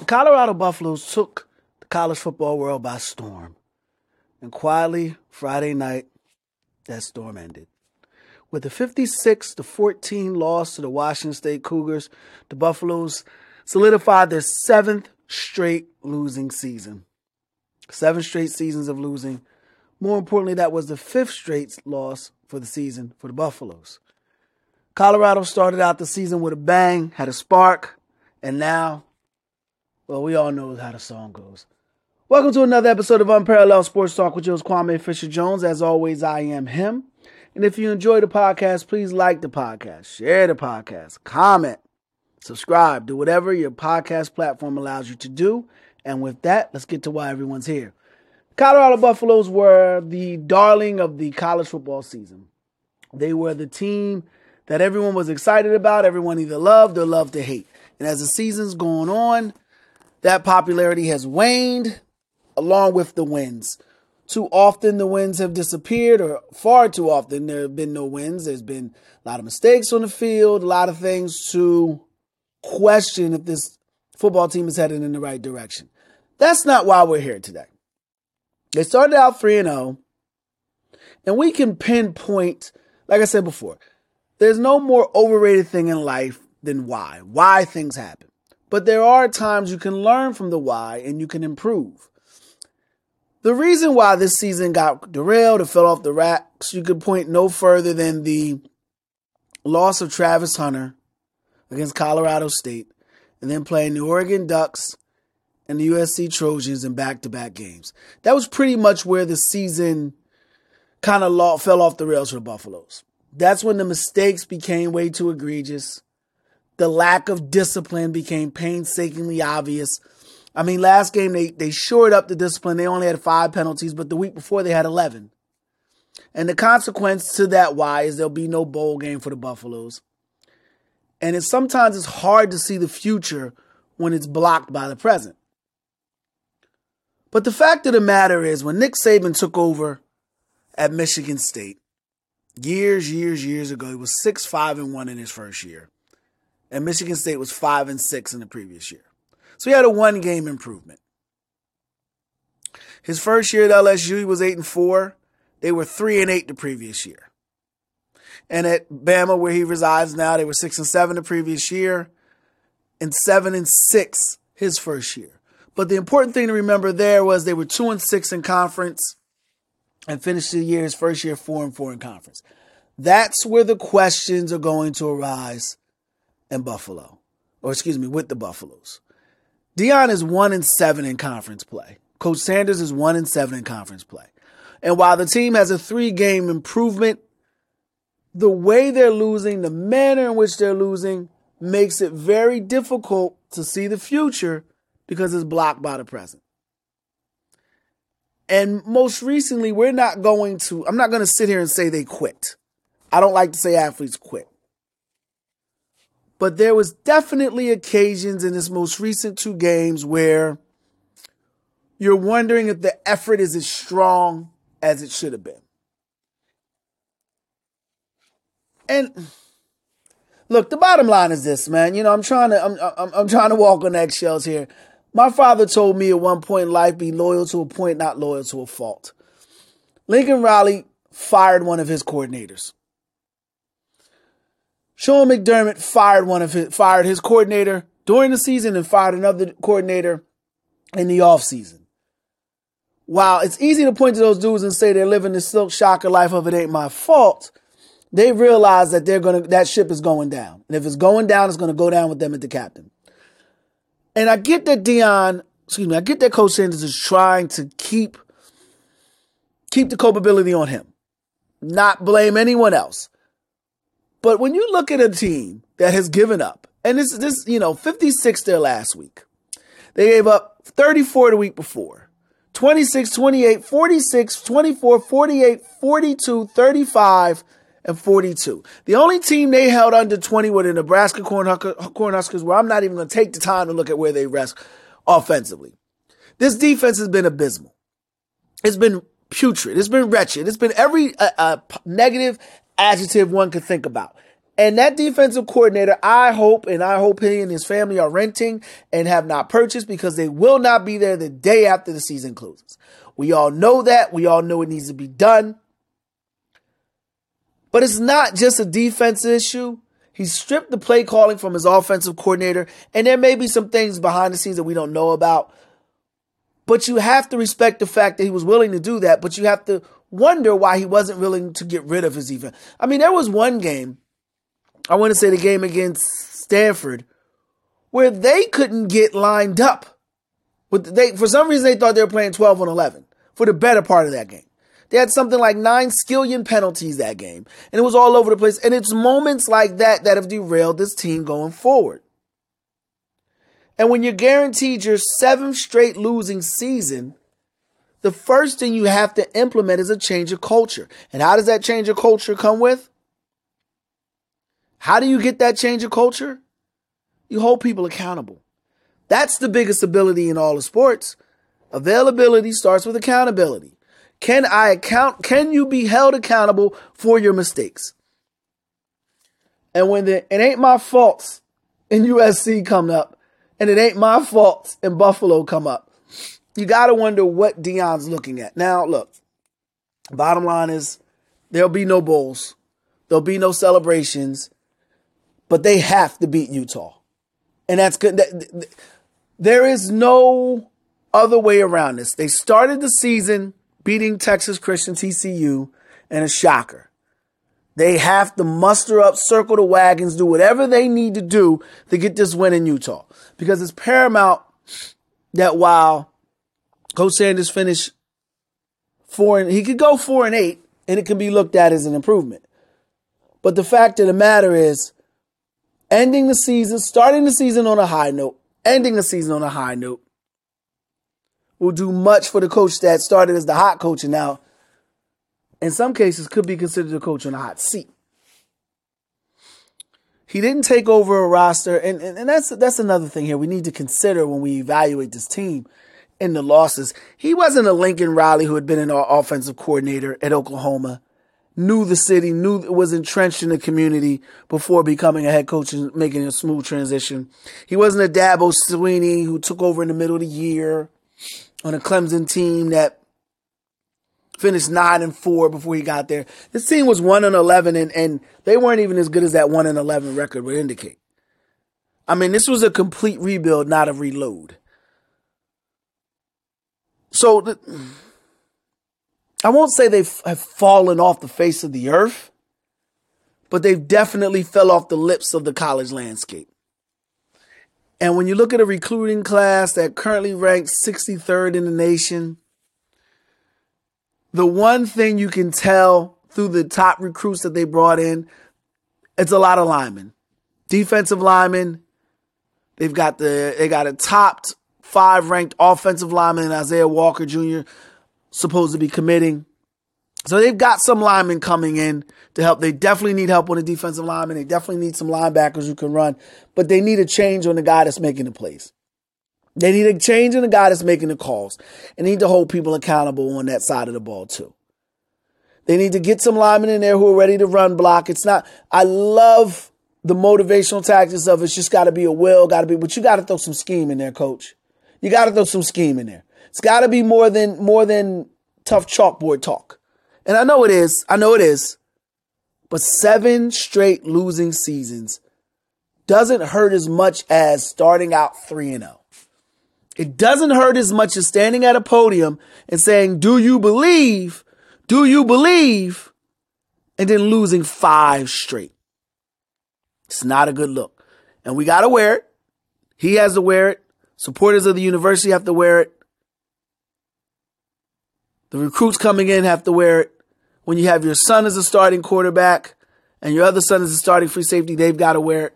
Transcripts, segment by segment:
The Colorado Buffaloes took the college football world by storm. And quietly, Friday night, that storm ended. With a 56 to 14 loss to the Washington State Cougars, the Buffaloes solidified their seventh straight losing season. Seven straight seasons of losing. More importantly, that was the fifth straight loss for the season for the Buffaloes. Colorado started out the season with a bang, had a spark, and now well, we all know how the song goes. Welcome to another episode of Unparalleled Sports Talk with Joe's Kwame Fisher Jones. As always, I am him. And if you enjoy the podcast, please like the podcast, share the podcast, comment, subscribe, do whatever your podcast platform allows you to do. And with that, let's get to why everyone's here. Colorado Buffaloes were the darling of the college football season. They were the team that everyone was excited about, everyone either loved or loved to hate. And as the season's going on, that popularity has waned along with the wins. Too often the wins have disappeared, or far too often there have been no wins. There's been a lot of mistakes on the field, a lot of things to question if this football team is headed in the right direction. That's not why we're here today. They started out 3 0, and we can pinpoint, like I said before, there's no more overrated thing in life than why. Why things happen. But there are times you can learn from the why and you can improve. The reason why this season got derailed or fell off the racks, you could point no further than the loss of Travis Hunter against Colorado State and then playing the Oregon Ducks and the USC Trojans in back to back games. That was pretty much where the season kind of fell off the rails for the Buffaloes. That's when the mistakes became way too egregious. The lack of discipline became painstakingly obvious. I mean, last game they, they shored up the discipline. They only had five penalties, but the week before they had 11. And the consequence to that why is there'll be no bowl game for the Buffaloes. And it's sometimes it's hard to see the future when it's blocked by the present. But the fact of the matter is, when Nick Saban took over at Michigan State years, years, years ago, he was six, five, and one in his first year and Michigan State was five and six in the previous year. So he had a one game improvement. His first year at LSU, he was eight and four. They were three and eight the previous year. And at Bama, where he resides now, they were six and seven the previous year, and seven and six his first year. But the important thing to remember there was they were two and six in conference and finished the year his first year four and four in conference. That's where the questions are going to arise and Buffalo, or excuse me, with the Buffaloes. Deion is one and seven in conference play. Coach Sanders is one and seven in conference play. And while the team has a three game improvement, the way they're losing, the manner in which they're losing, makes it very difficult to see the future because it's blocked by the present. And most recently, we're not going to, I'm not going to sit here and say they quit. I don't like to say athletes quit but there was definitely occasions in this most recent two games where you're wondering if the effort is as strong as it should have been. And look, the bottom line is this, man. You know, I'm trying to I'm I'm, I'm trying to walk on eggshells here. My father told me at one point in life, be loyal to a point, not loyal to a fault. Lincoln Riley fired one of his coordinators. Sean McDermott fired one of his fired his coordinator during the season and fired another coordinator in the offseason. While it's easy to point to those dudes and say they're living the silk shocker life of it ain't my fault, they realize that they're gonna that ship is going down. And if it's going down, it's gonna go down with them at the captain. And I get that Deion, excuse me, I get that Coach Sanders is trying to keep keep the culpability on him. Not blame anyone else. But when you look at a team that has given up, and this this you know 56 there last week, they gave up 34 the week before. 26, 28, 46, 24, 48, 42, 35, and 42. The only team they held under 20 were the Nebraska Cornhuskers, where I'm not even going to take the time to look at where they rest offensively. This defense has been abysmal. It's been putrid. It's been wretched. It's been every uh, uh, negative adjective one could think about. And that defensive coordinator, I hope, and I hope he and his family are renting and have not purchased because they will not be there the day after the season closes. We all know that. We all know it needs to be done. But it's not just a defense issue. He stripped the play calling from his offensive coordinator, and there may be some things behind the scenes that we don't know about. But you have to respect the fact that he was willing to do that, but you have to wonder why he wasn't willing to get rid of his defense. I mean, there was one game I want to say the game against Stanford, where they couldn't get lined up. With they for some reason they thought they were playing 12 on 11 for the better part of that game. They had something like nine skillion penalties that game, and it was all over the place. And it's moments like that that have derailed this team going forward. And when you're guaranteed your seventh straight losing season, the first thing you have to implement is a change of culture. And how does that change of culture come with? How do you get that change of culture? You hold people accountable. That's the biggest ability in all of sports. Availability starts with accountability. Can I account can you be held accountable for your mistakes? And when the it ain't my faults in USC come up, and it ain't my faults in Buffalo come up, you gotta wonder what Deion's looking at. Now, look, bottom line is there'll be no bowls, there'll be no celebrations, but they have to beat Utah. And that's good. There is no other way around this. They started the season beating Texas Christian TCU and a shocker. They have to muster up, circle the wagons, do whatever they need to do to get this win in Utah. Because it's paramount that while Coach Sanders finished four and he could go four and eight, and it can be looked at as an improvement. But the fact of the matter is, ending the season, starting the season on a high note, ending the season on a high note will do much for the coach that started as the hot coach and now, in some cases, could be considered a coach on a hot seat. He didn't take over a roster, and, and, and that's that's another thing here we need to consider when we evaluate this team in the losses. He wasn't a Lincoln Riley who had been an offensive coordinator at Oklahoma knew the city, knew was entrenched in the community before becoming a head coach and making a smooth transition. He wasn't a Dabo Swinney who took over in the middle of the year on a Clemson team that finished nine and four before he got there. This team was one and eleven, and, and they weren't even as good as that one and eleven record would indicate. I mean, this was a complete rebuild, not a reload. So. I won't say they have fallen off the face of the earth, but they've definitely fell off the lips of the college landscape. And when you look at a recruiting class that currently ranks 63rd in the nation, the one thing you can tell through the top recruits that they brought in, it's a lot of linemen. Defensive linemen, they've got the they got a top five ranked offensive lineman Isaiah Walker Jr supposed to be committing. So they've got some linemen coming in to help. They definitely need help on the defensive lineman. They definitely need some linebackers who can run, but they need a change on the guy that's making the plays. They need a change in the guy that's making the calls and need to hold people accountable on that side of the ball too. They need to get some linemen in there who are ready to run block. It's not, I love the motivational tactics of it's just got to be a will, got to be, but you got to throw some scheme in there, coach. You got to throw some scheme in there. It's got to be more than more than tough chalkboard talk. And I know it is. I know it is. But seven straight losing seasons doesn't hurt as much as starting out 3 and 0. It doesn't hurt as much as standing at a podium and saying, "Do you believe? Do you believe?" and then losing 5 straight. It's not a good look. And we got to wear it. He has to wear it. Supporters of the university have to wear it. The recruits coming in have to wear it. When you have your son as a starting quarterback and your other son as a starting free safety, they've got to wear it.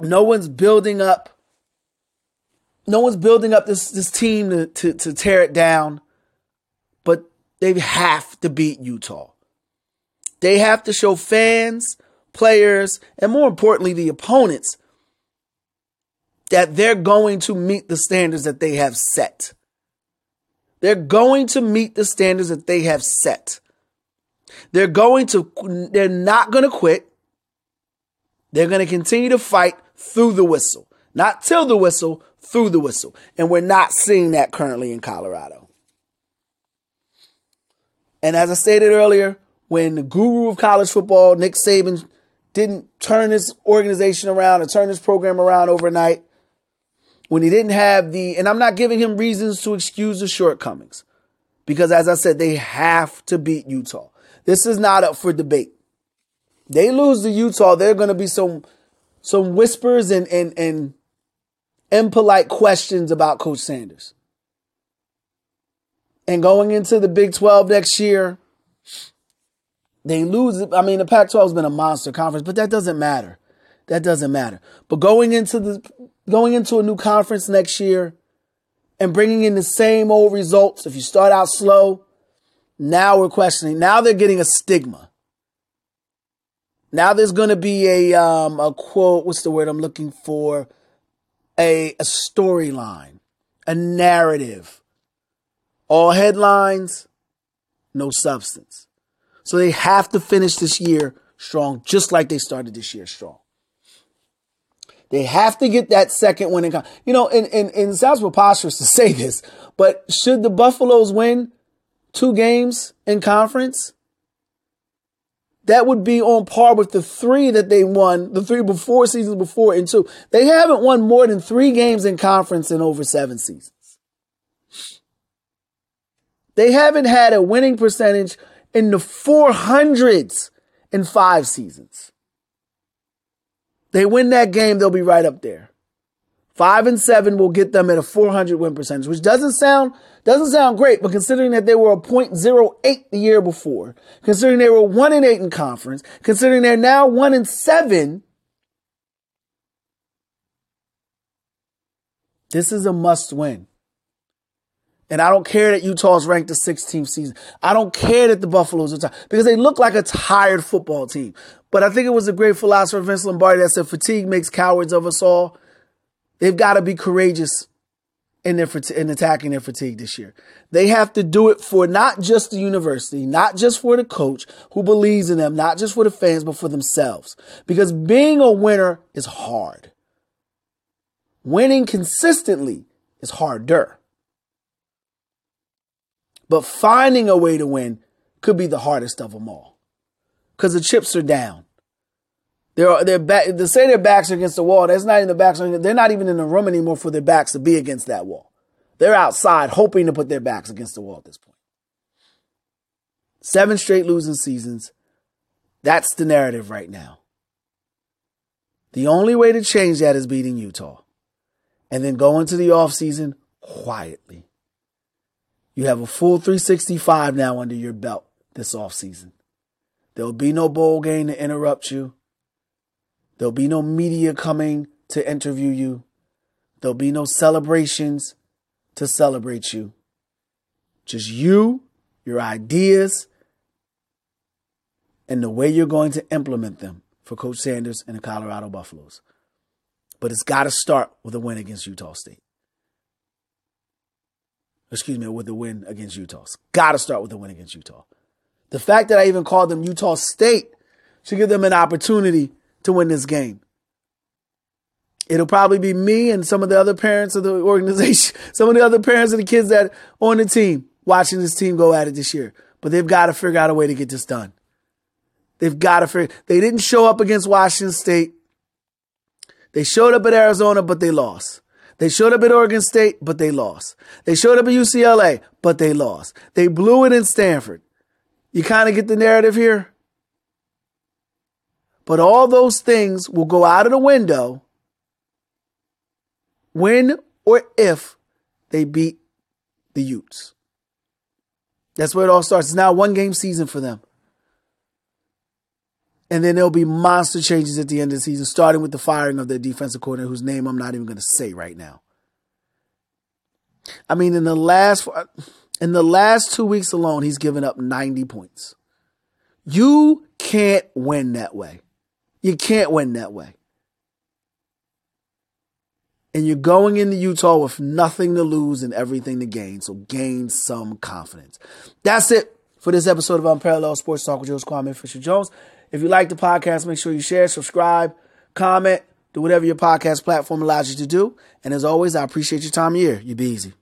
No one's building up. No one's building up this, this team to, to, to tear it down, but they have to beat Utah. They have to show fans, players, and more importantly, the opponents that they're going to meet the standards that they have set. They're going to meet the standards that they have set. They're going to, they're not going to quit. They're going to continue to fight through the whistle, not till the whistle, through the whistle. And we're not seeing that currently in Colorado. And as I stated earlier, when the guru of college football, Nick Saban, didn't turn his organization around and turn his program around overnight, when he didn't have the, and I'm not giving him reasons to excuse the shortcomings, because as I said, they have to beat Utah. This is not up for debate. They lose to Utah, there are going to be some some whispers and and and impolite questions about Coach Sanders. And going into the Big 12 next year, they lose. I mean, the Pac 12 has been a monster conference, but that doesn't matter. That doesn't matter. But going into the going into a new conference next year and bringing in the same old results, if you start out slow, now we're questioning. Now they're getting a stigma. Now there's going to be a um, a quote. What's the word I'm looking for? A a storyline, a narrative. All headlines, no substance. So they have to finish this year strong, just like they started this year strong. They have to get that second win in You know, and, and, and it sounds preposterous to say this, but should the Buffaloes win two games in conference, that would be on par with the three that they won, the three before seasons before and two. They haven't won more than three games in conference in over seven seasons. They haven't had a winning percentage in the 400s in five seasons. They win that game, they'll be right up there. Five and seven will get them at a 400 win percentage, which doesn't sound doesn't sound great, but considering that they were a .08 the year before, considering they were one and eight in conference, considering they're now one and seven, this is a must win. And I don't care that Utah's ranked the 16th season. I don't care that the Buffaloes are tired because they look like a tired football team. But I think it was a great philosopher, Vince Lombardi, that said fatigue makes cowards of us all. They've got to be courageous in their in attacking their fatigue this year. They have to do it for not just the university, not just for the coach who believes in them, not just for the fans, but for themselves. Because being a winner is hard. Winning consistently is harder. But finding a way to win could be the hardest of them all. Because the chips are down. They're they're back. To say their backs are against the wall, that's not even the backs. They're not even in the room anymore for their backs to be against that wall. They're outside hoping to put their backs against the wall at this point. Seven straight losing seasons. That's the narrative right now. The only way to change that is beating Utah. And then go into the offseason quietly. You have a full 365 now under your belt this offseason. There'll be no bowl game to interrupt you. There'll be no media coming to interview you. There'll be no celebrations to celebrate you. Just you, your ideas, and the way you're going to implement them for Coach Sanders and the Colorado Buffaloes. But it's got to start with a win against Utah State. Excuse me, with the win against Utah. Got to start with the win against Utah. The fact that I even called them Utah State should give them an opportunity to win this game. It'll probably be me and some of the other parents of the organization, some of the other parents of the kids that on the team watching this team go at it this year. But they've got to figure out a way to get this done. They've got to figure. They didn't show up against Washington State. They showed up at Arizona, but they lost. They showed up at Oregon State, but they lost. They showed up at UCLA, but they lost. They blew it in Stanford. You kind of get the narrative here? But all those things will go out of the window when or if they beat the Utes. That's where it all starts. It's now one game season for them. And then there'll be monster changes at the end of the season, starting with the firing of their defensive coordinator, whose name I'm not even going to say right now. I mean, in the last in the last two weeks alone, he's given up 90 points. You can't win that way. You can't win that way. And you're going into Utah with nothing to lose and everything to gain. So gain some confidence. That's it for this episode of Unparalleled Sports Talk with Joe Kwame Fisher Jones. If you like the podcast, make sure you share, subscribe, comment, do whatever your podcast platform allows you to do. And as always, I appreciate your time here. You be easy.